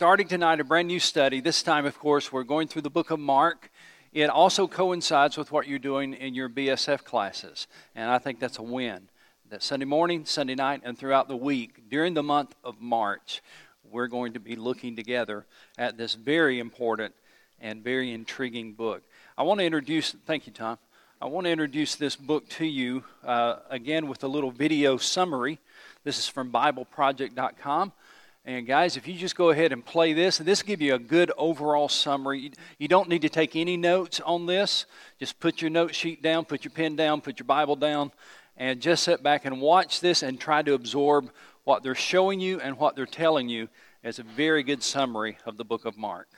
starting tonight a brand new study. This time, of course, we're going through the book of Mark. It also coincides with what you're doing in your BSF classes, and I think that's a win. That Sunday morning, Sunday night, and throughout the week, during the month of March, we're going to be looking together at this very important and very intriguing book. I want to introduce, thank you, Tom. I want to introduce this book to you uh, again with a little video summary. This is from BibleProject.com. And guys, if you just go ahead and play this, and this will give you a good overall summary. You, you don't need to take any notes on this. Just put your note sheet down, put your pen down, put your Bible down, and just sit back and watch this and try to absorb what they're showing you and what they're telling you as a very good summary of the book of Mark.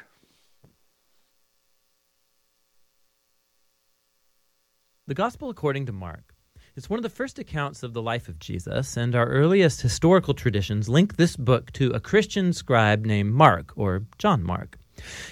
The Gospel according to Mark it's one of the first accounts of the life of Jesus, and our earliest historical traditions link this book to a Christian scribe named Mark, or John Mark.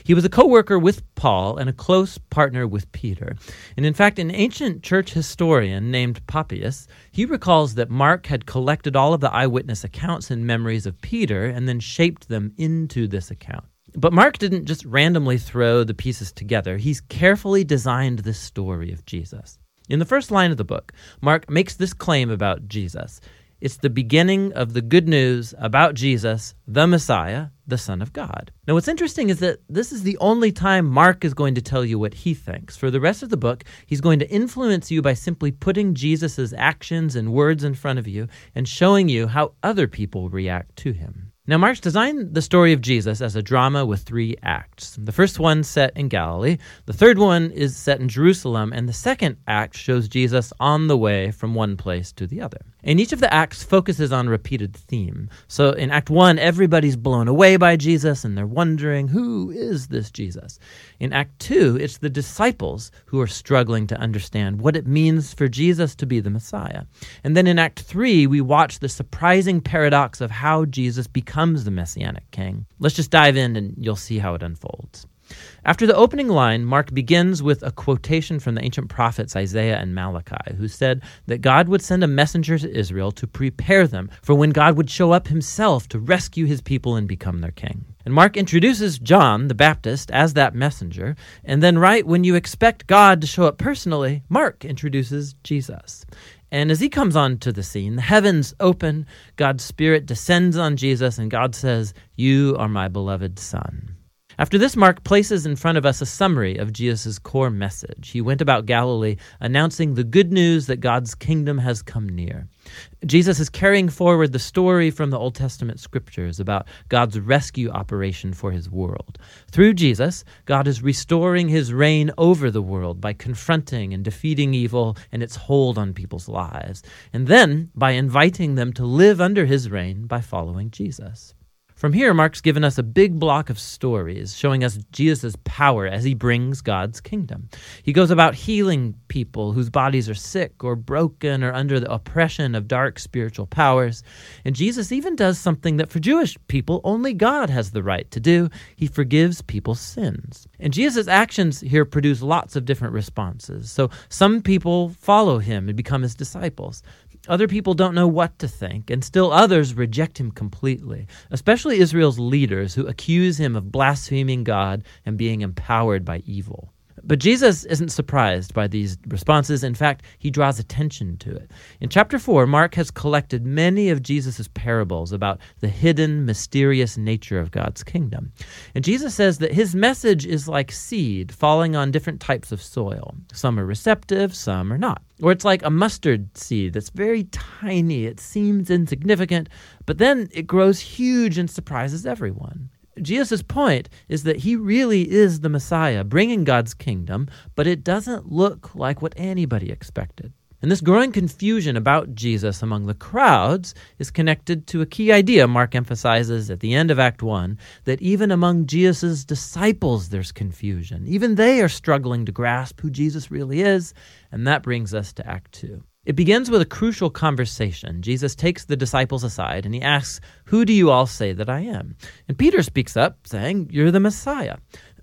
He was a co worker with Paul and a close partner with Peter. And in fact, an ancient church historian named Papias, he recalls that Mark had collected all of the eyewitness accounts and memories of Peter and then shaped them into this account. But Mark didn't just randomly throw the pieces together, he's carefully designed this story of Jesus. In the first line of the book, Mark makes this claim about Jesus. It's the beginning of the good news about Jesus, the Messiah, the Son of God. Now, what's interesting is that this is the only time Mark is going to tell you what he thinks. For the rest of the book, he's going to influence you by simply putting Jesus' actions and words in front of you and showing you how other people react to him. Now, Mark's designed the story of Jesus as a drama with three acts. The first one set in Galilee, the third one is set in Jerusalem, and the second act shows Jesus on the way from one place to the other. And each of the acts focuses on a repeated theme. So in Act 1, everybody's blown away by Jesus and they're wondering, who is this Jesus? In Act 2, it's the disciples who are struggling to understand what it means for Jesus to be the Messiah. And then in Act 3, we watch the surprising paradox of how Jesus becomes the Messianic King. Let's just dive in and you'll see how it unfolds. After the opening line, Mark begins with a quotation from the ancient prophets Isaiah and Malachi, who said that God would send a messenger to Israel to prepare them for when God would show up himself to rescue his people and become their king. And Mark introduces John the Baptist as that messenger, and then, right when you expect God to show up personally, Mark introduces Jesus. And as he comes onto the scene, the heavens open, God's Spirit descends on Jesus, and God says, You are my beloved Son. After this, Mark places in front of us a summary of Jesus' core message. He went about Galilee announcing the good news that God's kingdom has come near. Jesus is carrying forward the story from the Old Testament scriptures about God's rescue operation for his world. Through Jesus, God is restoring his reign over the world by confronting and defeating evil and its hold on people's lives, and then by inviting them to live under his reign by following Jesus. From here, Mark's given us a big block of stories showing us Jesus' power as he brings God's kingdom. He goes about healing people whose bodies are sick or broken or under the oppression of dark spiritual powers. And Jesus even does something that for Jewish people only God has the right to do he forgives people's sins. And Jesus' actions here produce lots of different responses. So some people follow him and become his disciples. Other people don't know what to think, and still others reject him completely, especially Israel's leaders who accuse him of blaspheming God and being empowered by evil. But Jesus isn't surprised by these responses. In fact, he draws attention to it. In chapter 4, Mark has collected many of Jesus' parables about the hidden, mysterious nature of God's kingdom. And Jesus says that his message is like seed falling on different types of soil. Some are receptive, some are not. Or it's like a mustard seed that's very tiny, it seems insignificant, but then it grows huge and surprises everyone. Jesus' point is that he really is the Messiah, bringing God's kingdom, but it doesn't look like what anybody expected. And this growing confusion about Jesus among the crowds is connected to a key idea Mark emphasizes at the end of Act 1 that even among Jesus' disciples there's confusion. Even they are struggling to grasp who Jesus really is, and that brings us to Act 2. It begins with a crucial conversation. Jesus takes the disciples aside and he asks, Who do you all say that I am? And Peter speaks up, saying, You're the Messiah.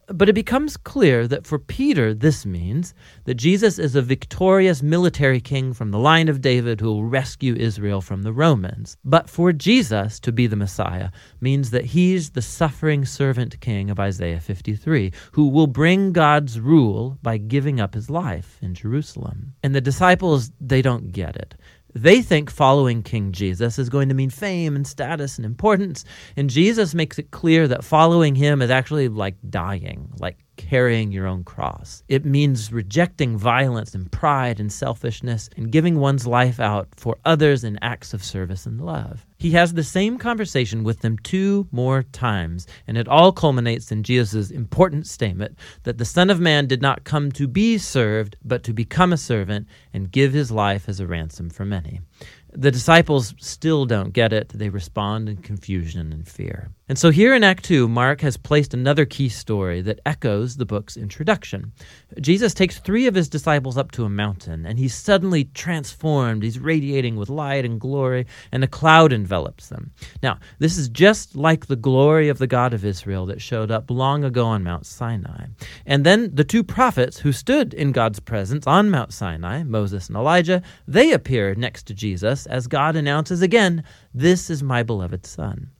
But it becomes clear that for Peter, this means that Jesus is a victorious military king from the line of David who will rescue Israel from the Romans. But for Jesus to be the Messiah means that he's the suffering servant king of Isaiah 53, who will bring God's rule by giving up his life in Jerusalem. And the disciples, they don't get it. They think following King Jesus is going to mean fame and status and importance. And Jesus makes it clear that following him is actually like dying, like carrying your own cross. It means rejecting violence and pride and selfishness and giving one's life out for others in acts of service and love. He has the same conversation with them two more times, and it all culminates in Jesus' important statement that the Son of Man did not come to be served, but to become a servant and give his life as a ransom for many. The disciples still don't get it. They respond in confusion and fear. And so here in Act 2, Mark has placed another key story that echoes the book's introduction. Jesus takes three of his disciples up to a mountain, and he's suddenly transformed. He's radiating with light and glory, and a cloud envelops them. Now, this is just like the glory of the God of Israel that showed up long ago on Mount Sinai. And then the two prophets who stood in God's presence on Mount Sinai, Moses and Elijah, they appear next to Jesus as God announces again, This is my beloved Son.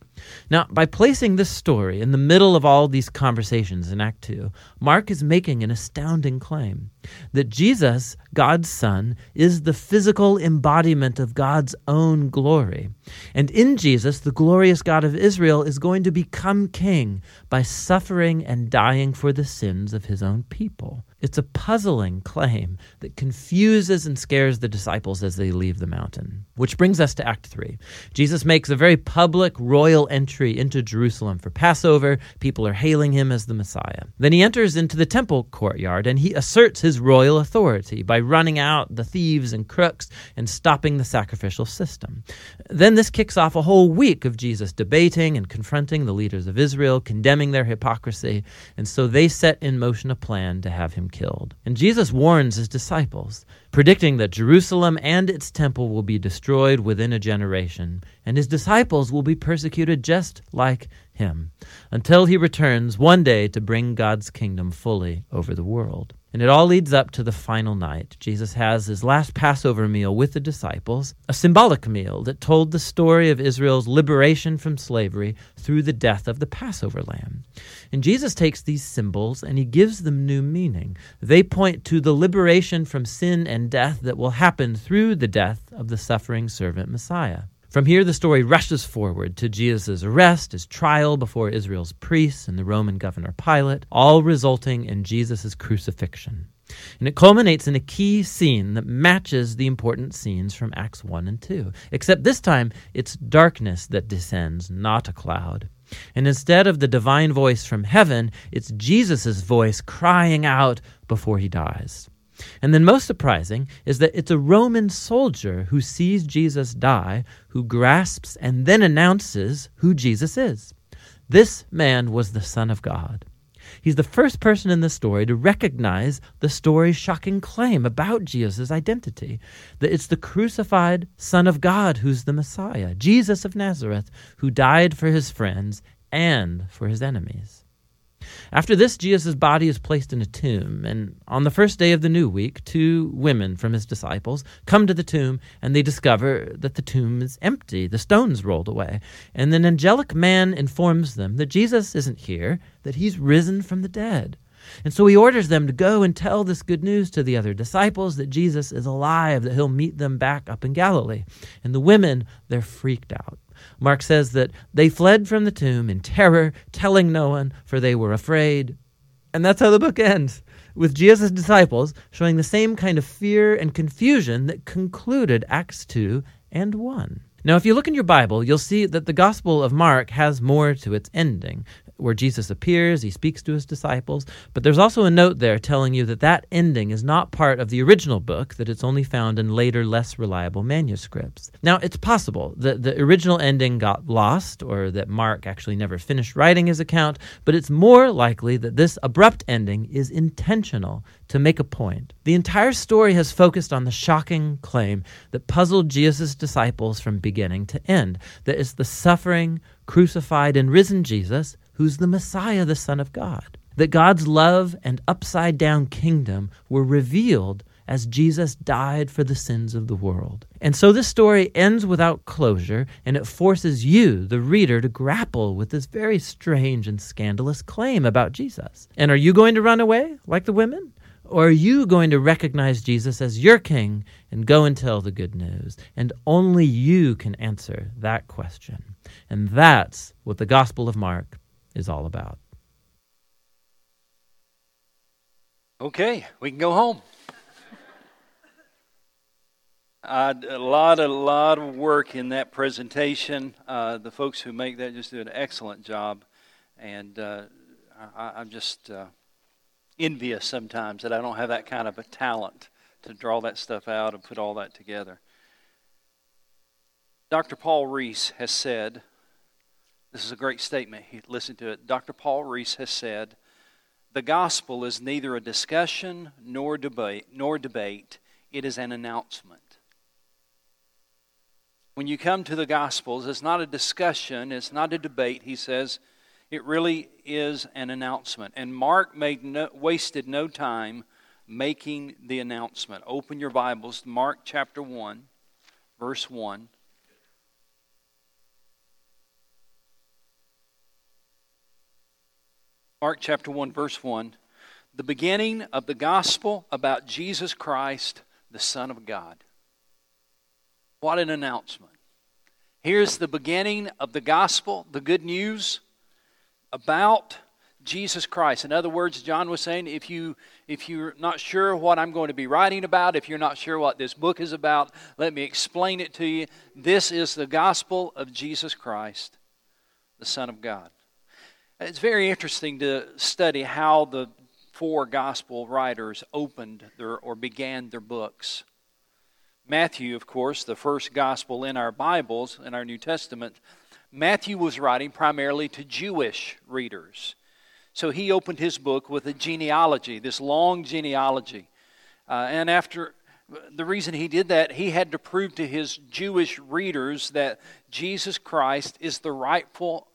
Now, by placing this story in the middle of all these conversations in Act 2, Mark is making an astounding claim that Jesus, God's Son, is the physical embodiment of God's own glory. And in Jesus, the glorious God of Israel is going to become king by suffering and dying for the sins of his own people. It's a puzzling claim that confuses and scares the disciples as they leave the mountain. Which brings us to Act 3. Jesus makes a very public royal entry into Jerusalem for Passover. People are hailing him as the Messiah. Then he enters into the temple courtyard and he asserts his royal authority by running out the thieves and crooks and stopping the sacrificial system. Then this kicks off a whole week of Jesus debating and confronting the leaders of Israel, condemning their hypocrisy, and so they set in motion a plan to have him killed. And Jesus warns his disciples, predicting that Jerusalem and its temple will be destroyed within a generation, and his disciples will be persecuted just like him, until he returns one day to bring God's kingdom fully over the world. And it all leads up to the final night. Jesus has his last Passover meal with the disciples, a symbolic meal that told the story of Israel's liberation from slavery through the death of the Passover lamb. And Jesus takes these symbols and he gives them new meaning. They point to the liberation from sin and death that will happen through the death of the suffering servant Messiah. From here, the story rushes forward to Jesus' arrest, his trial before Israel's priests and the Roman governor Pilate, all resulting in Jesus' crucifixion. And it culminates in a key scene that matches the important scenes from Acts 1 and 2. Except this time, it's darkness that descends, not a cloud. And instead of the divine voice from heaven, it's Jesus' voice crying out before he dies. And then, most surprising is that it's a Roman soldier who sees Jesus die, who grasps and then announces who Jesus is. This man was the Son of God. He's the first person in the story to recognize the story's shocking claim about Jesus' identity that it's the crucified Son of God who's the Messiah, Jesus of Nazareth, who died for his friends and for his enemies. After this, Jesus' body is placed in a tomb, and on the first day of the new week, two women from his disciples come to the tomb and they discover that the tomb is empty, the stones rolled away. And an angelic man informs them that Jesus isn't here, that he's risen from the dead. And so he orders them to go and tell this good news to the other disciples that Jesus is alive, that he'll meet them back up in Galilee. And the women, they're freaked out. Mark says that they fled from the tomb in terror, telling no one, for they were afraid. And that's how the book ends, with Jesus' disciples showing the same kind of fear and confusion that concluded Acts 2 and 1. Now, if you look in your Bible, you'll see that the Gospel of Mark has more to its ending where Jesus appears, he speaks to his disciples, but there's also a note there telling you that that ending is not part of the original book, that it's only found in later, less reliable manuscripts. Now, it's possible that the original ending got lost or that Mark actually never finished writing his account, but it's more likely that this abrupt ending is intentional to make a point. The entire story has focused on the shocking claim that puzzled Jesus' disciples from beginning to end that it's the suffering, crucified, and risen Jesus who's the Messiah, the Son of God. that God's love and upside down kingdom were revealed as Jesus died for the sins of the world. And so this story ends without closure, and it forces you, the reader, to grapple with this very strange and scandalous claim about Jesus. And are you going to run away like the women? Or are you going to recognize Jesus as your king and go and tell the good news? And only you can answer that question. And that's what the Gospel of Mark is all about. Okay, we can go home. A lot, a lot of work in that presentation. Uh, the folks who make that just do an excellent job, and uh, I, am just uh, envious sometimes that I don't have that kind of a talent to draw that stuff out and put all that together. Dr. Paul Rees has said, this is a great statement. Listen to it. Dr. Paul Rees has said, the gospel is neither a discussion nor debate, nor debate. It is an announcement when you come to the Gospels, it's not a discussion, it's not a debate, he says. It really is an announcement. And Mark made no, wasted no time making the announcement. Open your Bibles, Mark chapter 1, verse 1. Mark chapter 1, verse 1. The beginning of the gospel about Jesus Christ, the Son of God. What an announcement. Here's the beginning of the gospel, the good news about Jesus Christ. In other words, John was saying, if you if you're not sure what I'm going to be writing about, if you're not sure what this book is about, let me explain it to you. This is the gospel of Jesus Christ, the Son of God. It's very interesting to study how the four gospel writers opened their or began their books. Matthew, of course, the first gospel in our Bibles, in our New Testament, Matthew was writing primarily to Jewish readers. So he opened his book with a genealogy, this long genealogy. Uh, and after the reason he did that, he had to prove to his Jewish readers that Jesus Christ is the rightful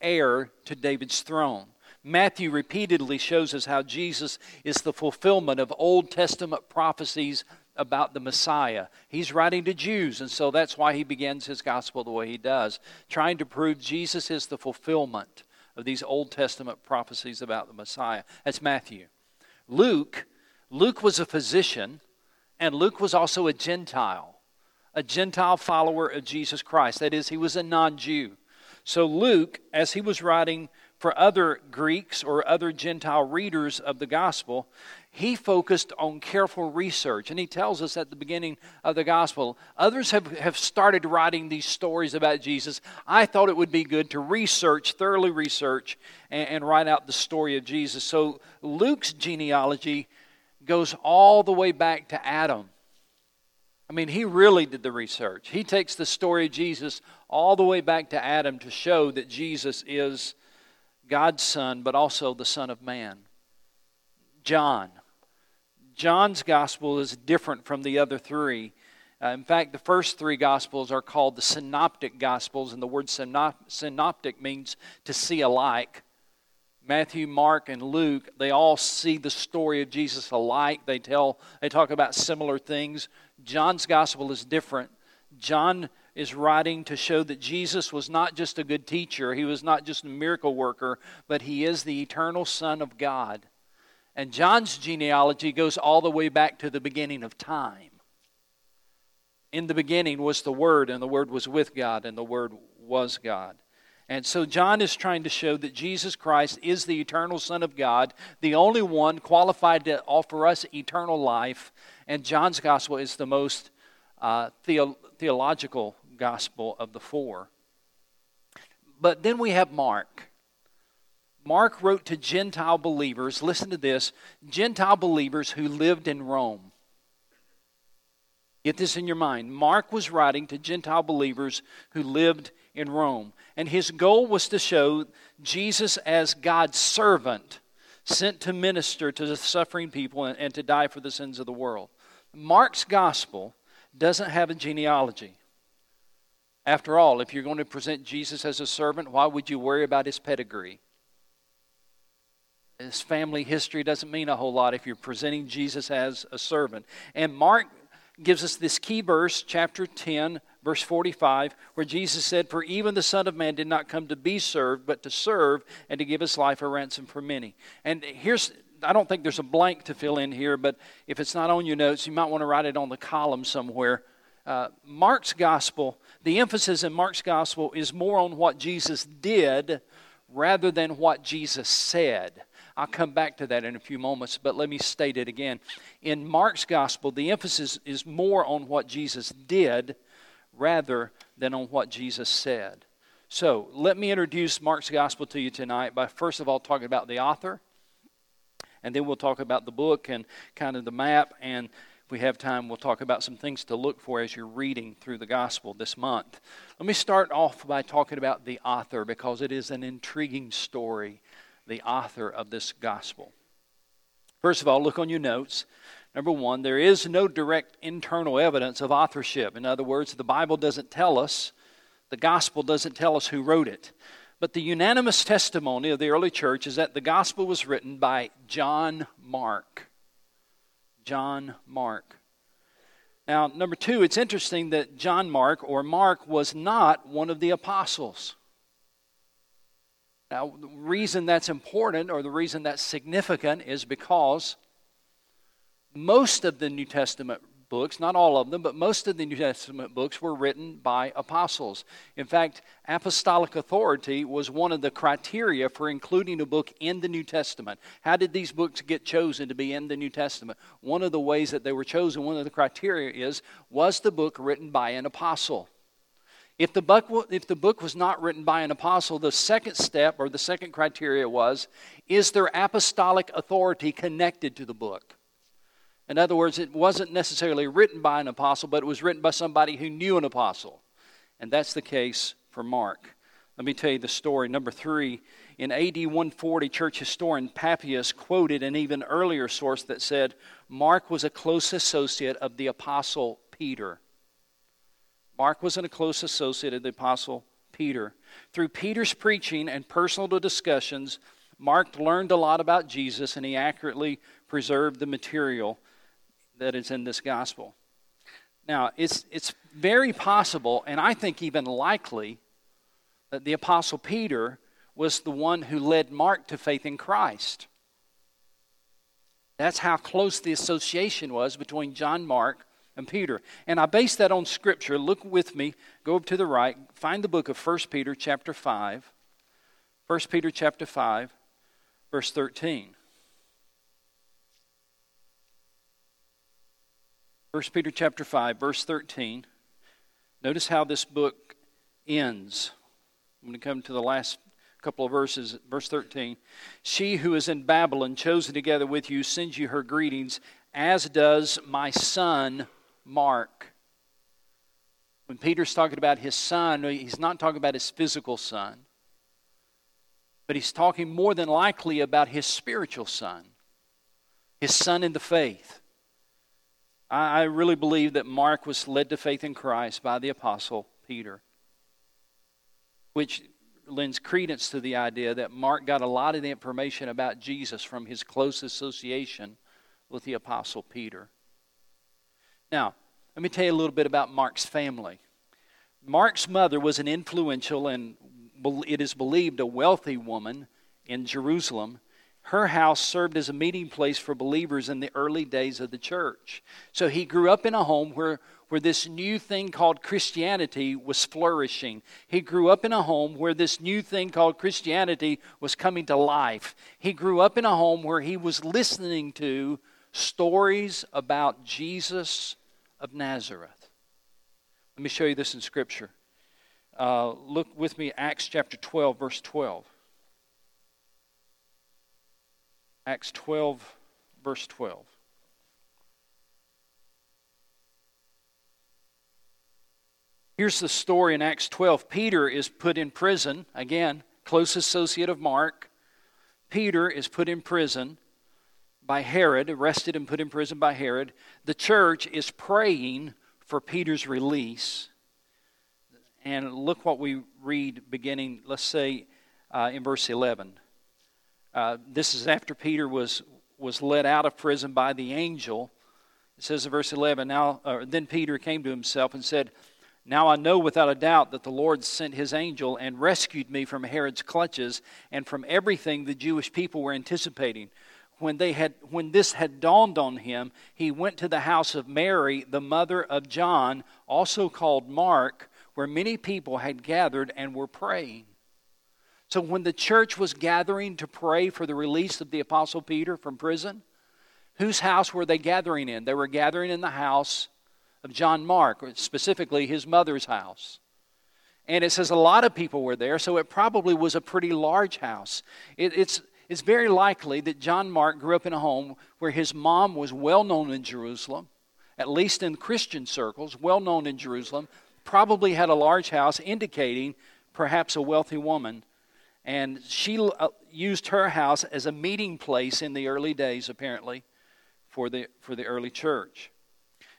heir to David's throne. Matthew repeatedly shows us how Jesus is the fulfillment of Old Testament prophecies about the Messiah. He's writing to Jews, and so that's why he begins his gospel the way he does, trying to prove Jesus is the fulfillment of these Old Testament prophecies about the Messiah. That's Matthew. Luke, Luke was a physician, and Luke was also a Gentile, a Gentile follower of Jesus Christ. That is, he was a non Jew. So Luke, as he was writing for other Greeks or other Gentile readers of the gospel, he focused on careful research. And he tells us at the beginning of the gospel others have, have started writing these stories about Jesus. I thought it would be good to research, thoroughly research, and, and write out the story of Jesus. So Luke's genealogy goes all the way back to Adam. I mean, he really did the research. He takes the story of Jesus all the way back to Adam to show that Jesus is God's Son, but also the Son of Man. John. John's gospel is different from the other three. Uh, in fact, the first three gospels are called the synoptic gospels, and the word synoptic means to see alike. Matthew, Mark, and Luke, they all see the story of Jesus alike. They tell they talk about similar things. John's gospel is different. John is writing to show that Jesus was not just a good teacher, he was not just a miracle worker, but he is the eternal Son of God. And John's genealogy goes all the way back to the beginning of time. In the beginning was the Word, and the Word was with God, and the Word was God. And so John is trying to show that Jesus Christ is the eternal Son of God, the only one qualified to offer us eternal life. And John's gospel is the most uh, theo- theological gospel of the four. But then we have Mark. Mark wrote to Gentile believers, listen to this Gentile believers who lived in Rome. Get this in your mind. Mark was writing to Gentile believers who lived in Rome. And his goal was to show Jesus as God's servant, sent to minister to the suffering people and, and to die for the sins of the world. Mark's gospel doesn't have a genealogy. After all, if you're going to present Jesus as a servant, why would you worry about his pedigree? His family history doesn't mean a whole lot if you're presenting Jesus as a servant. And Mark gives us this key verse, chapter 10, verse 45, where Jesus said, For even the Son of Man did not come to be served, but to serve and to give his life a ransom for many. And here's, I don't think there's a blank to fill in here, but if it's not on your notes, you might want to write it on the column somewhere. Uh, Mark's gospel, the emphasis in Mark's gospel is more on what Jesus did rather than what Jesus said. I'll come back to that in a few moments, but let me state it again. In Mark's gospel, the emphasis is more on what Jesus did rather than on what Jesus said. So, let me introduce Mark's gospel to you tonight by first of all talking about the author, and then we'll talk about the book and kind of the map, and if we have time, we'll talk about some things to look for as you're reading through the gospel this month. Let me start off by talking about the author because it is an intriguing story the author of this gospel. First of all, look on your notes. Number one, there is no direct internal evidence of authorship. In other words, the Bible doesn't tell us, the gospel doesn't tell us who wrote it. But the unanimous testimony of the early church is that the gospel was written by John Mark. John Mark. Now, number two, it's interesting that John Mark, or Mark, was not one of the apostles. Now, the reason that's important or the reason that's significant is because most of the New Testament books, not all of them, but most of the New Testament books were written by apostles. In fact, apostolic authority was one of the criteria for including a book in the New Testament. How did these books get chosen to be in the New Testament? One of the ways that they were chosen, one of the criteria is was the book written by an apostle? If the, book, if the book was not written by an apostle, the second step or the second criteria was is there apostolic authority connected to the book? In other words, it wasn't necessarily written by an apostle, but it was written by somebody who knew an apostle. And that's the case for Mark. Let me tell you the story. Number three, in AD 140, church historian Papias quoted an even earlier source that said Mark was a close associate of the apostle Peter. Mark was a close associate of the Apostle Peter. Through Peter's preaching and personal discussions, Mark learned a lot about Jesus and he accurately preserved the material that is in this gospel. Now, it's, it's very possible, and I think even likely, that the Apostle Peter was the one who led Mark to faith in Christ. That's how close the association was between John Mark and Peter. And I base that on scripture. Look with me, go up to the right, find the book of 1 Peter chapter 5. 1 Peter chapter 5, verse 13. 1 Peter chapter 5, verse 13. Notice how this book ends. I'm going to come to the last couple of verses, verse 13. She who is in Babylon, chosen together with you, sends you her greetings, as does my son Mark. When Peter's talking about his son, he's not talking about his physical son, but he's talking more than likely about his spiritual son, his son in the faith. I really believe that Mark was led to faith in Christ by the Apostle Peter, which lends credence to the idea that Mark got a lot of the information about Jesus from his close association with the Apostle Peter. Now, let me tell you a little bit about Mark's family. Mark's mother was an influential and it is believed a wealthy woman in Jerusalem. Her house served as a meeting place for believers in the early days of the church. So he grew up in a home where, where this new thing called Christianity was flourishing. He grew up in a home where this new thing called Christianity was coming to life. He grew up in a home where he was listening to stories about Jesus of Nazareth. Let me show you this in Scripture. Uh, look with me, Acts chapter 12, verse 12. Acts 12, verse 12. Here's the story in Acts 12. Peter is put in prison. Again, close associate of Mark. Peter is put in prison by Herod, arrested and put in prison by Herod. The church is praying for Peter's release. And look what we read beginning, let's say, uh, in verse 11. Uh, this is after Peter was, was led out of prison by the angel. It says in verse 11, now, uh, Then Peter came to himself and said, Now I know without a doubt that the Lord sent his angel and rescued me from Herod's clutches and from everything the Jewish people were anticipating. When, they had, when this had dawned on him, he went to the house of Mary, the mother of John, also called Mark, where many people had gathered and were praying. So, when the church was gathering to pray for the release of the Apostle Peter from prison, whose house were they gathering in? They were gathering in the house of John Mark, specifically his mother's house. And it says a lot of people were there, so it probably was a pretty large house. It, it's, it's very likely that John Mark grew up in a home where his mom was well known in Jerusalem, at least in Christian circles, well known in Jerusalem, probably had a large house, indicating perhaps a wealthy woman and she uh, used her house as a meeting place in the early days, apparently, for the, for the early church.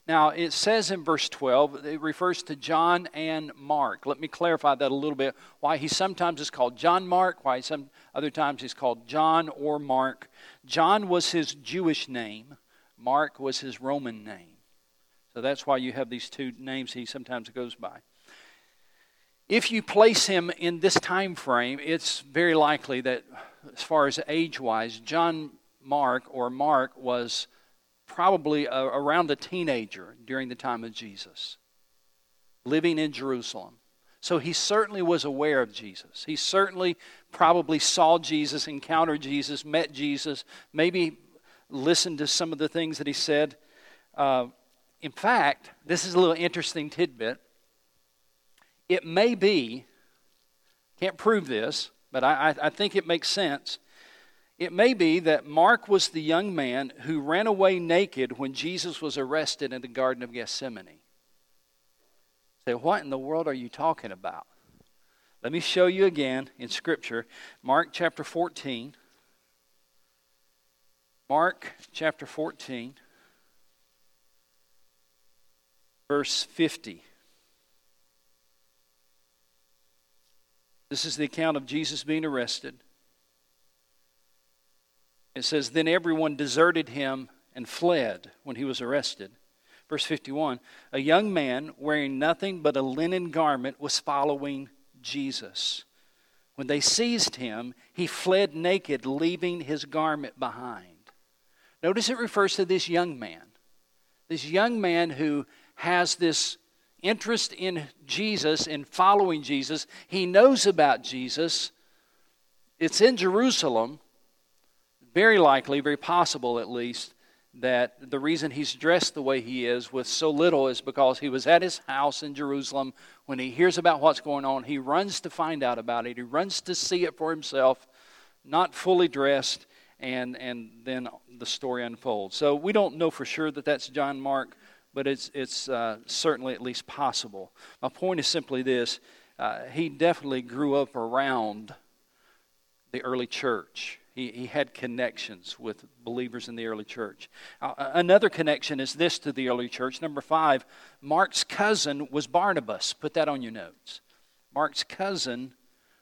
Now, it says in verse 12, it refers to John and Mark. Let me clarify that a little bit. Why he sometimes is called John Mark, why some other times he's called John or Mark. John was his Jewish name, Mark was his Roman name. So that's why you have these two names he sometimes goes by. If you place him in this time frame, it's very likely that, as far as age wise, John Mark or Mark was probably a, around a teenager during the time of Jesus, living in Jerusalem. So he certainly was aware of Jesus. He certainly probably saw Jesus, encountered Jesus, met Jesus, maybe listened to some of the things that he said. Uh, in fact, this is a little interesting tidbit. It may be, can't prove this, but I, I, think it makes sense. It may be that Mark was the young man who ran away naked when Jesus was arrested in the Garden of Gethsemane. Say, what in the world are you talking about? Let me show you again in Scripture, Mark chapter 14. Mark chapter 14, verse 50. This is the account of Jesus being arrested. It says, Then everyone deserted him and fled when he was arrested. Verse 51 A young man wearing nothing but a linen garment was following Jesus. When they seized him, he fled naked, leaving his garment behind. Notice it refers to this young man. This young man who has this interest in Jesus, in following Jesus. He knows about Jesus. It's in Jerusalem, very likely, very possible at least, that the reason he's dressed the way he is with so little is because he was at his house in Jerusalem. When he hears about what's going on, he runs to find out about it. He runs to see it for himself, not fully dressed, and, and then the story unfolds. So we don't know for sure that that's John Mark but it's, it's uh, certainly at least possible. My point is simply this uh, he definitely grew up around the early church. He, he had connections with believers in the early church. Uh, another connection is this to the early church. Number five, Mark's cousin was Barnabas. Put that on your notes. Mark's cousin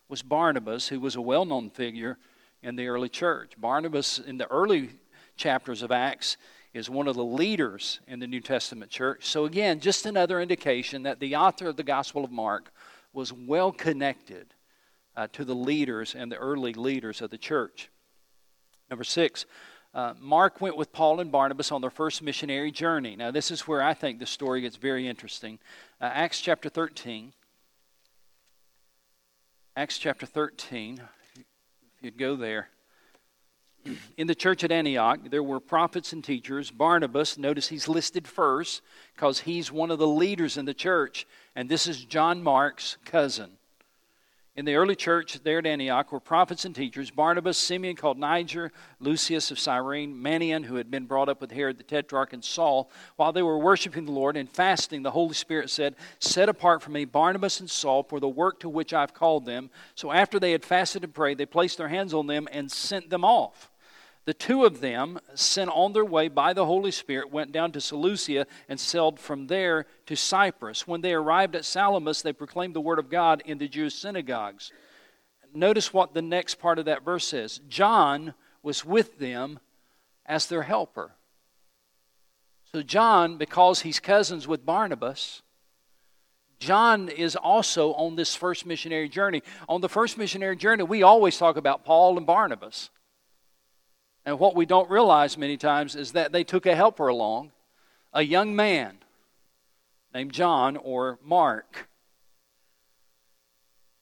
was Barnabas, who was a well known figure in the early church. Barnabas, in the early chapters of Acts, is one of the leaders in the New Testament church. So, again, just another indication that the author of the Gospel of Mark was well connected uh, to the leaders and the early leaders of the church. Number six, uh, Mark went with Paul and Barnabas on their first missionary journey. Now, this is where I think the story gets very interesting. Uh, Acts chapter 13. Acts chapter 13, if you'd go there in the church at Antioch, there were prophets and teachers. Barnabas, notice he's listed first because he's one of the leaders in the church, and this is John Mark's cousin. In the early church there at Antioch were prophets and teachers Barnabas, Simeon called Niger, Lucius of Cyrene, Manaen, who had been brought up with Herod the Tetrarch, and Saul. While they were worshiping the Lord and fasting, the Holy Spirit said, Set apart for me Barnabas and Saul for the work to which I've called them. So after they had fasted and prayed, they placed their hands on them and sent them off. The two of them, sent on their way by the Holy Spirit, went down to Seleucia and sailed from there to Cyprus. When they arrived at Salamis, they proclaimed the word of God in the Jewish synagogues. notice what the next part of that verse says John was with them as their helper. So, John, because he's cousins with Barnabas, John is also on this first missionary journey. On the first missionary journey, we always talk about Paul and Barnabas. And what we don't realize many times is that they took a helper along, a young man named John or Mark.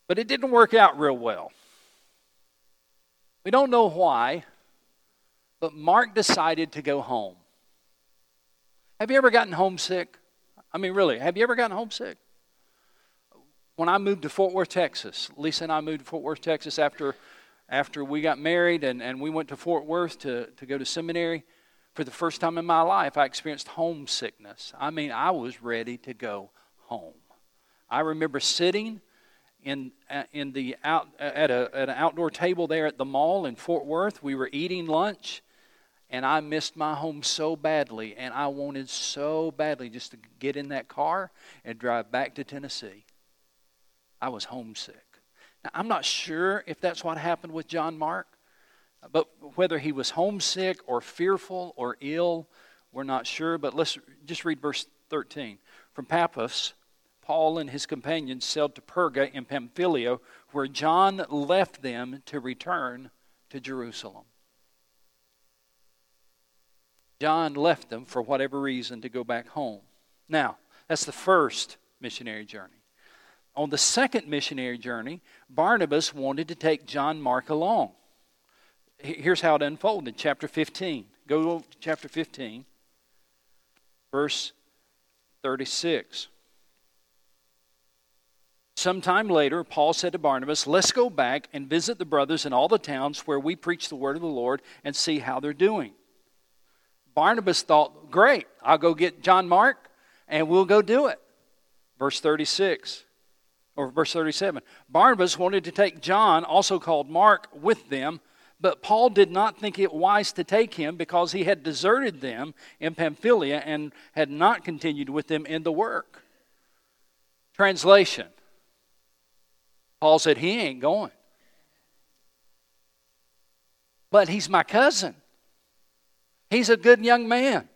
But it didn't work out real well. We don't know why, but Mark decided to go home. Have you ever gotten homesick? I mean, really, have you ever gotten homesick? When I moved to Fort Worth, Texas, Lisa and I moved to Fort Worth, Texas after, after we got married and, and we went to Fort Worth to, to go to seminary. For the first time in my life, I experienced homesickness. I mean, I was ready to go home. I remember sitting in, uh, in the out, uh, at, a, at an outdoor table there at the mall in Fort Worth. We were eating lunch, and I missed my home so badly, and I wanted so badly just to get in that car and drive back to Tennessee. I was homesick. Now, I'm not sure if that's what happened with John Mark, but whether he was homesick or fearful or ill, we're not sure. But let's just read verse 13. From Paphos, Paul and his companions sailed to Perga in Pamphylia, where John left them to return to Jerusalem. John left them for whatever reason to go back home. Now, that's the first missionary journey. On the second missionary journey, Barnabas wanted to take John Mark along. Here's how it unfolded. Chapter 15. Go to chapter 15, verse 36. Sometime later, Paul said to Barnabas, Let's go back and visit the brothers in all the towns where we preach the word of the Lord and see how they're doing. Barnabas thought, Great, I'll go get John Mark and we'll go do it. Verse 36 or verse 37. Barnabas wanted to take John, also called Mark, with them, but Paul did not think it wise to take him because he had deserted them in Pamphylia and had not continued with them in the work. Translation Paul said, He ain't going. But he's my cousin. He's a good young man.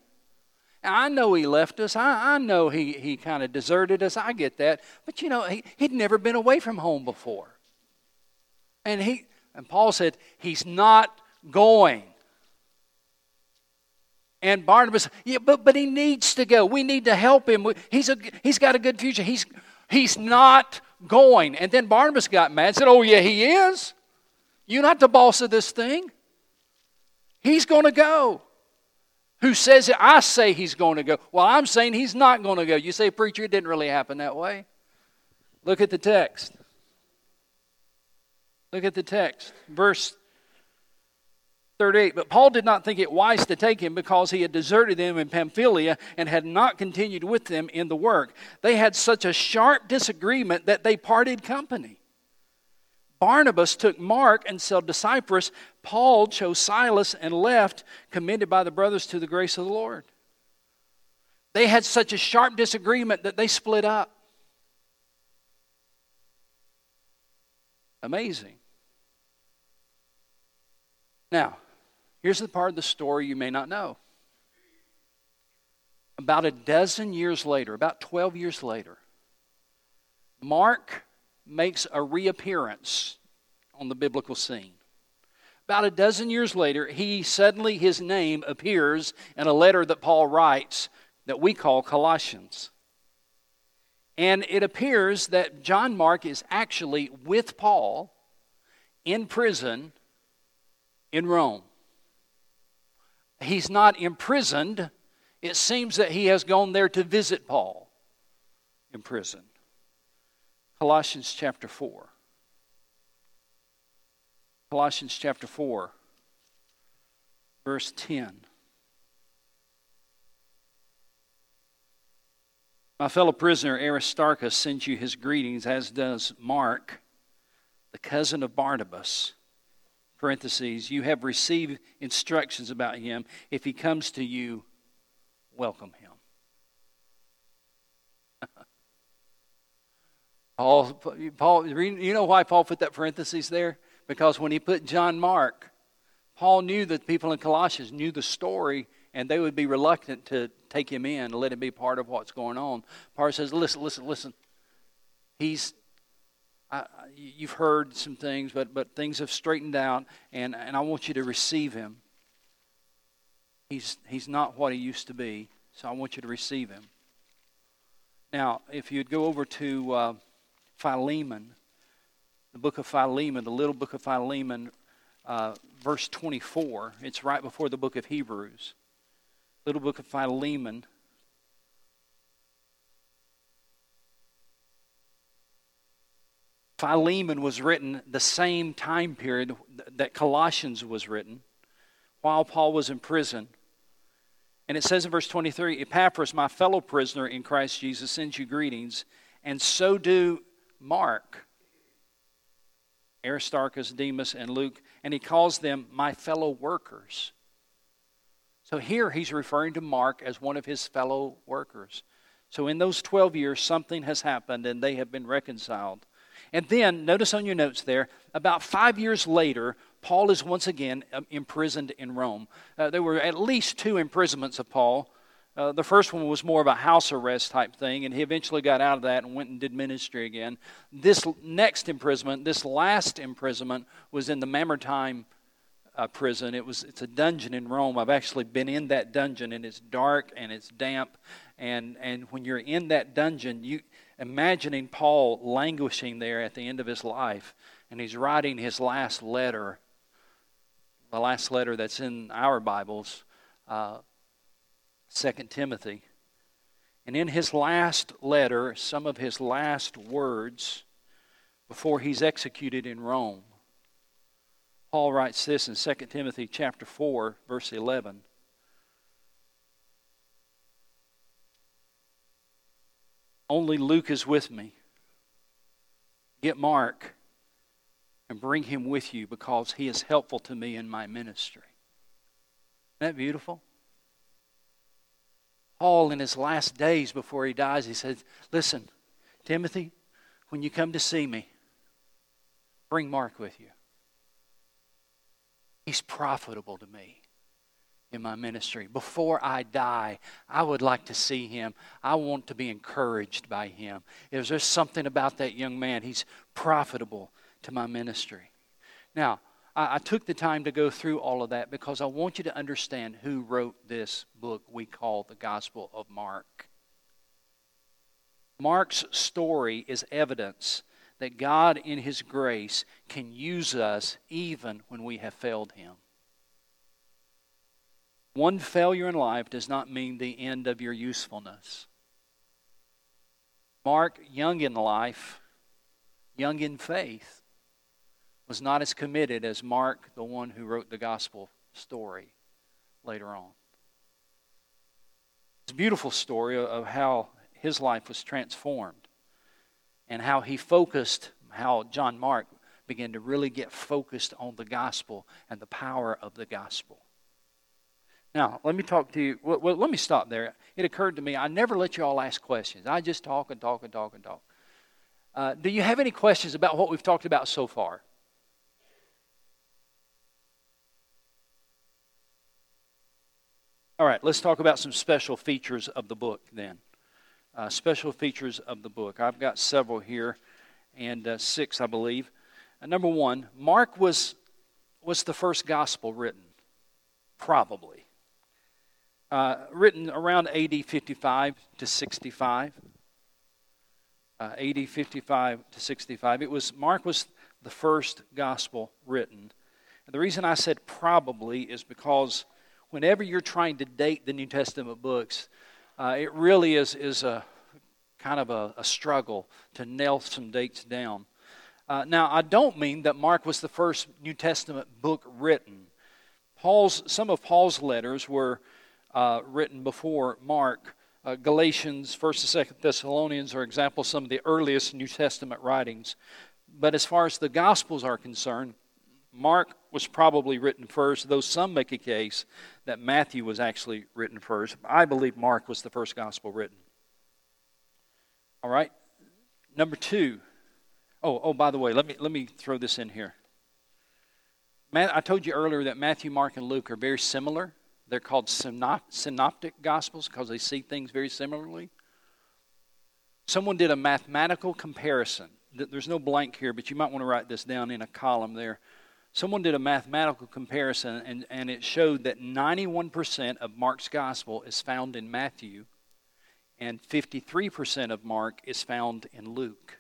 I know he left us. I, I know he, he kind of deserted us. I get that. But you know, he, he'd never been away from home before. And he and Paul said, He's not going. And Barnabas, yeah, but, but he needs to go. We need to help him. He's, a, he's got a good future. He's, he's not going. And then Barnabas got mad and said, Oh, yeah, he is. You're not the boss of this thing. He's going to go. Who says it? I say he's going to go. Well, I'm saying he's not going to go. You say, Preacher, it didn't really happen that way. Look at the text. Look at the text. Verse 38. But Paul did not think it wise to take him because he had deserted them in Pamphylia and had not continued with them in the work. They had such a sharp disagreement that they parted company. Barnabas took Mark and sailed to Cyprus. Paul chose Silas and left, commended by the brothers to the grace of the Lord. They had such a sharp disagreement that they split up. Amazing. Now, Here's the part of the story you may not know. About a dozen years later, about 12 years later, Mark makes a reappearance on the biblical scene. About a dozen years later, he suddenly his name appears in a letter that Paul writes that we call Colossians. And it appears that John Mark is actually with Paul in prison in Rome he's not imprisoned. It seems that he has gone there to visit Paul in prison. Colossians chapter 4. Colossians chapter 4, verse 10. My fellow prisoner Aristarchus sends you his greetings, as does Mark, the cousin of Barnabas parentheses, you have received instructions about him. If he comes to you, welcome him. Paul, Paul, you know why Paul put that parenthesis there? Because when he put John Mark, Paul knew that people in Colossians knew the story and they would be reluctant to take him in and let him be part of what's going on. Paul says, Listen, listen, listen. He's, I, you've heard some things, but, but things have straightened out, and, and I want you to receive him. He's, he's not what he used to be, so I want you to receive him. Now, if you'd go over to uh, Philemon, the book of Philemon, the little book of Philemon, uh, verse 24, it's right before the book of Hebrews. Little book of Philemon. Philemon was written the same time period that Colossians was written while Paul was in prison. And it says in verse 23 Epaphras, my fellow prisoner in Christ Jesus, sends you greetings, and so do Mark, Aristarchus, Demas, and Luke, and he calls them my fellow workers. So here he's referring to Mark as one of his fellow workers. So in those 12 years, something has happened and they have been reconciled. And then, notice on your notes there, about five years later, Paul is once again um, imprisoned in Rome. Uh, there were at least two imprisonments of Paul. Uh, the first one was more of a house arrest type thing, and he eventually got out of that and went and did ministry again. This next imprisonment, this last imprisonment, was in the Mamertine uh, prison. It was it's a dungeon in Rome. I've actually been in that dungeon, and it's dark and it's damp. And and when you're in that dungeon, you imagining Paul languishing there at the end of his life, and he's writing his last letter, the last letter that's in our Bibles, uh, Second Timothy. And in his last letter, some of his last words before he's executed in Rome, Paul writes this in 2 Timothy chapter 4, verse 11. Only Luke is with me. Get Mark and bring him with you because he is helpful to me in my ministry. Isn't that beautiful? Paul, in his last days before he dies, he said, Listen, Timothy, when you come to see me, bring Mark with you. He's profitable to me in my ministry. Before I die, I would like to see him. I want to be encouraged by him. If there's something about that young man, he's profitable to my ministry. Now, I, I took the time to go through all of that because I want you to understand who wrote this book we call the Gospel of Mark. Mark's story is evidence that God, in His grace, can use us even when we have failed Him. One failure in life does not mean the end of your usefulness. Mark, young in life, young in faith, was not as committed as Mark, the one who wrote the gospel story later on. It's a beautiful story of how his life was transformed and how he focused, how John Mark began to really get focused on the gospel and the power of the gospel. Now, let me talk to you. Well, let me stop there. It occurred to me, I never let you all ask questions. I just talk and talk and talk and talk. Uh, do you have any questions about what we've talked about so far? All right, let's talk about some special features of the book then. Uh, special features of the book. I've got several here, and uh, six, I believe. Uh, number one, Mark was, was the first gospel written, probably uh, written around AD 55 to 65. Uh, AD 55 to 65. It was Mark was the first gospel written. And the reason I said probably is because whenever you're trying to date the New Testament books, uh, it really is is a kind of a, a struggle to nail some dates down. Uh, now, I don't mean that Mark was the first New Testament book written. Paul's some of Paul's letters were uh, written before Mark. Uh, Galatians, 1st and 2nd Thessalonians are examples of some of the earliest New Testament writings. But as far as the Gospels are concerned, Mark was probably written first, though some make a case that Matthew was actually written first. I believe Mark was the first Gospel written. All right? Number two, Oh, oh, by the way, let me let me throw this in here. I told you earlier that Matthew, Mark, and Luke are very similar. They're called synoptic gospels because they see things very similarly. Someone did a mathematical comparison. There's no blank here, but you might want to write this down in a column there. Someone did a mathematical comparison, and, and it showed that 91% of Mark's gospel is found in Matthew, and 53% of Mark is found in Luke.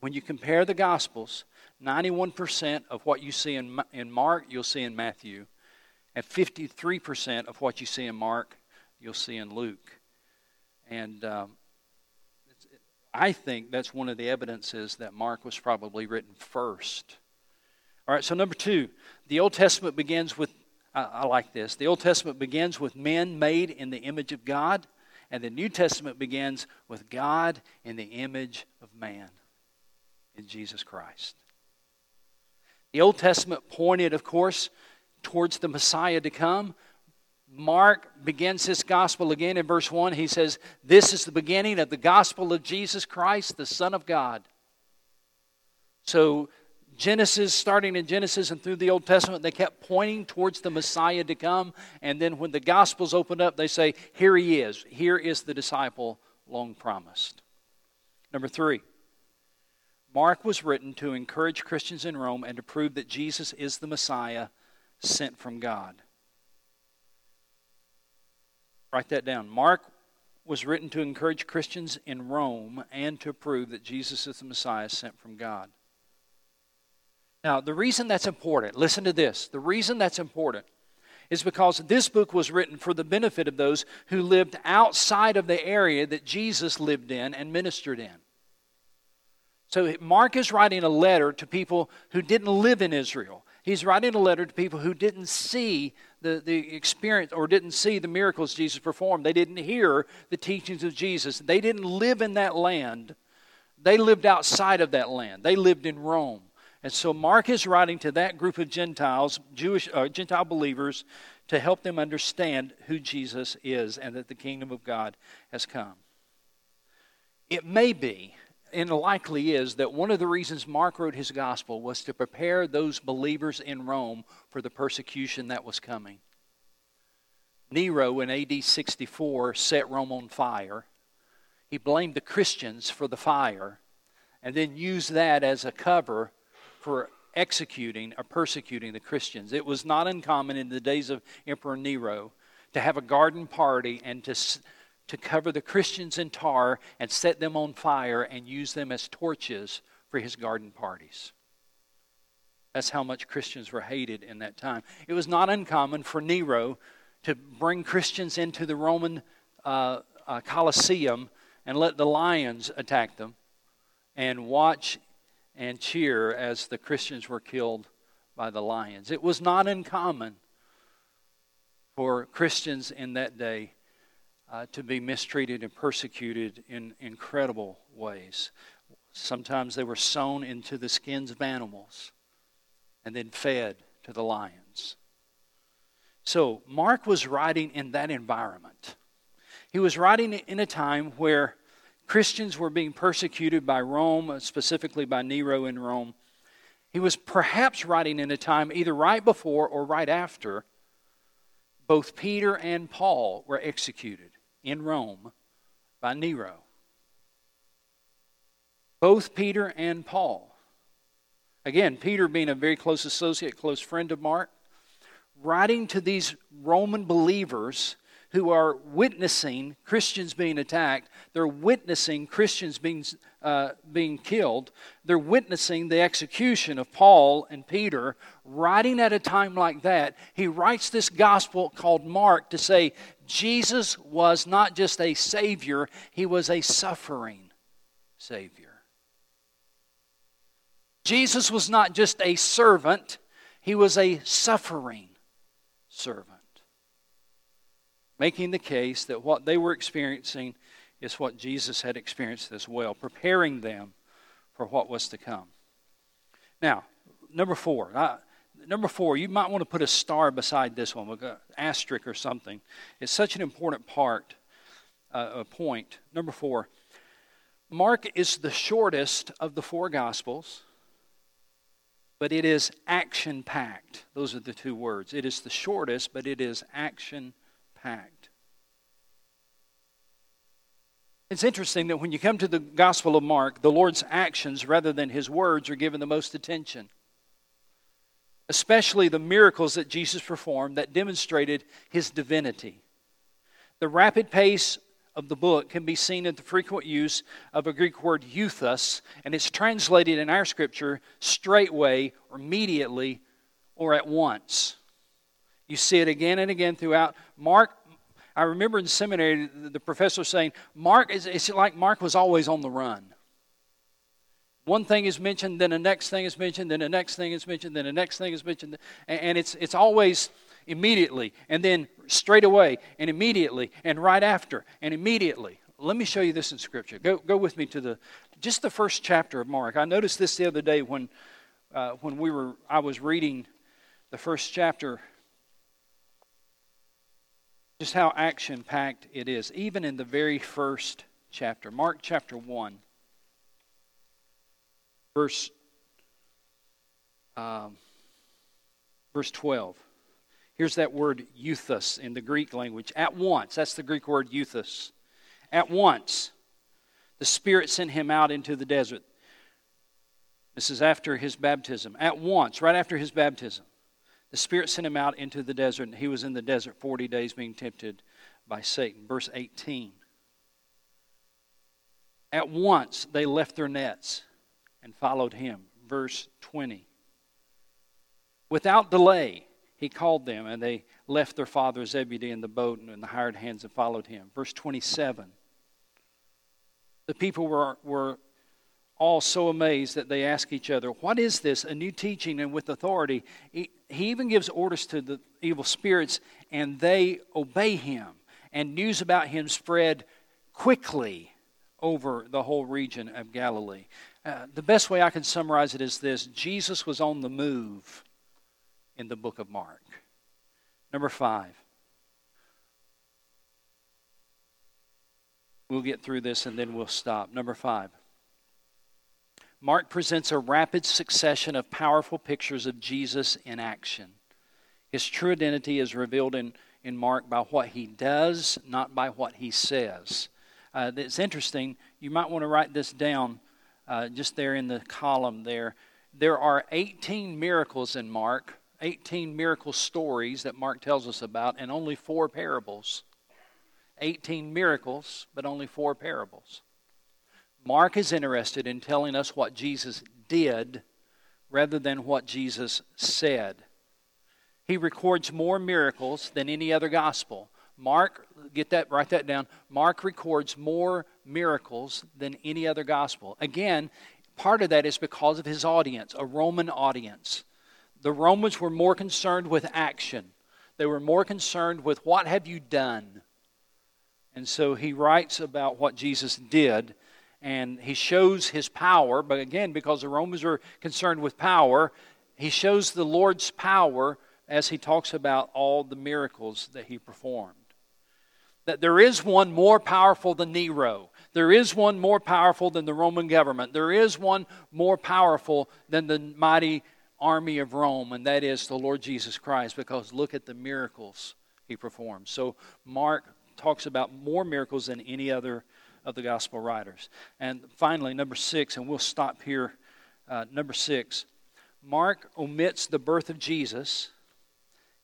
When you compare the gospels, 91% of what you see in, in Mark, you'll see in Matthew, and 53% of what you see in Mark, you'll see in Luke. And um, I think that's one of the evidences that Mark was probably written first. All right, so number two, the Old Testament begins with, I, I like this, the Old Testament begins with men made in the image of God, and the New Testament begins with God in the image of man in Jesus Christ. The Old Testament pointed, of course, towards the Messiah to come. Mark begins his gospel again in verse 1. He says, This is the beginning of the gospel of Jesus Christ, the Son of God. So, Genesis, starting in Genesis and through the Old Testament, they kept pointing towards the Messiah to come. And then when the Gospels opened up, they say, Here he is. Here is the disciple long promised. Number three, Mark was written to encourage Christians in Rome and to prove that Jesus is the Messiah sent from God. Write that down. Mark was written to encourage Christians in Rome and to prove that Jesus is the Messiah sent from God. Now, the reason that's important, listen to this. The reason that's important is because this book was written for the benefit of those who lived outside of the area that Jesus lived in and ministered in. So, Mark is writing a letter to people who didn't live in Israel. He's writing a letter to people who didn't see the, the experience or didn't see the miracles Jesus performed. They didn't hear the teachings of Jesus. They didn't live in that land. They lived outside of that land. They lived in Rome. And so Mark is writing to that group of Gentiles, Jewish uh, Gentile believers, to help them understand who Jesus is and that the kingdom of God has come. It may be and likely is that one of the reasons Mark wrote his gospel was to prepare those believers in Rome for the persecution that was coming. Nero in AD 64 set Rome on fire. He blamed the Christians for the fire and then used that as a cover for executing or persecuting the Christians. It was not uncommon in the days of Emperor Nero to have a garden party and to to cover the Christians in tar and set them on fire and use them as torches for his garden parties. That's how much Christians were hated in that time. It was not uncommon for Nero to bring Christians into the Roman uh, uh, Colosseum and let the lions attack them and watch and cheer as the Christians were killed by the lions. It was not uncommon for Christians in that day uh, to be mistreated and persecuted in incredible ways. Sometimes they were sewn into the skins of animals and then fed to the lions. So, Mark was writing in that environment. He was writing in a time where Christians were being persecuted by Rome, uh, specifically by Nero in Rome. He was perhaps writing in a time either right before or right after both Peter and Paul were executed in Rome by Nero. Both Peter and Paul. Again, Peter being a very close associate, close friend of Mark, writing to these Roman believers who are witnessing Christians being attacked. They're witnessing Christians being, uh, being killed. They're witnessing the execution of Paul and Peter. Writing at a time like that, he writes this gospel called Mark to say Jesus was not just a Savior, he was a suffering Savior. Jesus was not just a servant, he was a suffering servant making the case that what they were experiencing is what Jesus had experienced as well, preparing them for what was to come. Now, number four. I, number four, you might want to put a star beside this one, an asterisk or something. It's such an important part, uh, a point. Number four, Mark is the shortest of the four Gospels, but it is action packed. Those are the two words. It is the shortest, but it is action packed. It's interesting that when you come to the Gospel of Mark, the Lord's actions rather than his words are given the most attention. Especially the miracles that Jesus performed that demonstrated his divinity. The rapid pace of the book can be seen in the frequent use of a Greek word euthus, and it's translated in our scripture straightway, or immediately, or at once. You see it again and again throughout. Mark, I remember in seminary the professor saying, Mark, it's like Mark was always on the run. One thing is mentioned, then the next thing is mentioned, then the next thing is mentioned, then the next thing is mentioned, and it's, it's always immediately, and then straight away, and immediately, and right after, and immediately. Let me show you this in Scripture. Go, go with me to the just the first chapter of Mark. I noticed this the other day when uh, when we were I was reading the first chapter. Just how action packed it is, even in the very first chapter. Mark chapter 1, verse, um, verse 12. Here's that word euthus in the Greek language. At once, that's the Greek word euthus. At once, the Spirit sent him out into the desert. This is after his baptism. At once, right after his baptism, the Spirit sent him out into the desert, and he was in the desert 40 days being tempted by Satan. Verse 18. At once, they left their nets and followed him. Verse 20. Without delay, he called them, and they left their father Zebedee in the boat and the hired hands and followed him. Verse 27. The people were, were all so amazed that they ask each other, What is this? A new teaching and with authority. He, even gives orders to the evil spirits, and they obey him. And news about him spread quickly over the whole region of Galilee. Uh, the best way I can summarize it is this Jesus was on the move in the book of Mark. Number five. We'll get through this and then we'll stop. Number five. Mark presents a rapid succession of powerful pictures of Jesus in action. His true identity is revealed in, in Mark by what he does, not by what he says. Uh, it's interesting. You might want to write this down uh, just there in the column there. There are 18 miracles in Mark, 18 miracle stories that Mark tells us about, and only four parables. 18 miracles, but only four parables. Mark is interested in telling us what Jesus did rather than what Jesus said. He records more miracles than any other gospel. Mark, get that, write that down. Mark records more miracles than any other gospel. Again, part of that is because of his audience, a Roman audience. The Romans were more concerned with action. They were more concerned with what have you done? And so he writes about what Jesus did and he shows his power, but again, because the Romans are concerned with power, he shows the Lord's power as he talks about all the miracles that he performed. That there is one more powerful than Nero. There is one more powerful than the Roman government. There is one more powerful than the mighty army of Rome, and that is the Lord Jesus Christ, because look at the miracles he performed. So, Mark talks about more miracles than any other of the gospel writers. And finally, number six, and we'll stop here. Uh, number six, Mark omits the birth of Jesus.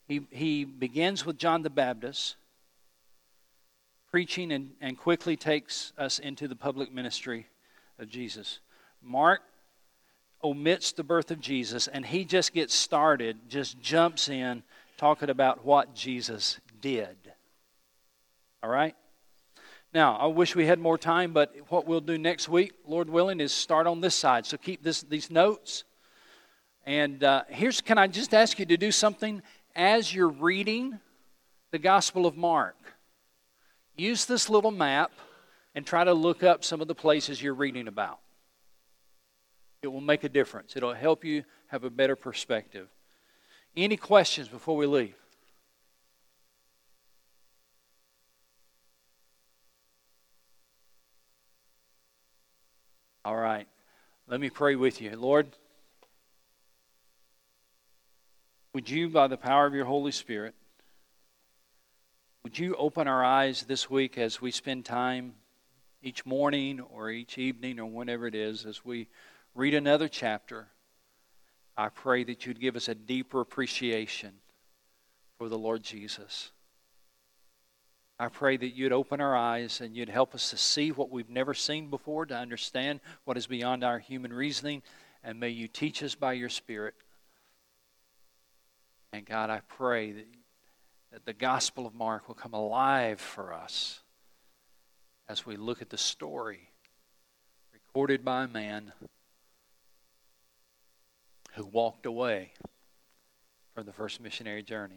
He, he begins with John the Baptist, preaching, and, and quickly takes us into the public ministry of Jesus. Mark omits the birth of Jesus, and he just gets started, just jumps in talking about what Jesus did. All right? Now, I wish we had more time, but what we'll do next week, Lord willing, is start on this side. So keep this, these notes. And uh, here's can I just ask you to do something as you're reading the Gospel of Mark? Use this little map and try to look up some of the places you're reading about. It will make a difference, it'll help you have a better perspective. Any questions before we leave? Let me pray with you. Lord, would you, by the power of your Holy Spirit, would you open our eyes this week as we spend time each morning or each evening or whenever it is as we read another chapter? I pray that you'd give us a deeper appreciation for the Lord Jesus. I pray that you'd open our eyes and you'd help us to see what we've never seen before, to understand what is beyond our human reasoning, and may you teach us by your Spirit. And God, I pray that that the Gospel of Mark will come alive for us as we look at the story recorded by a man who walked away from the first missionary journey.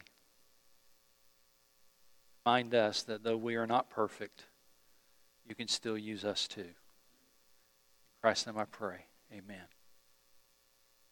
Remind us that though we are not perfect, you can still use us too. In Christ's name I pray. Amen.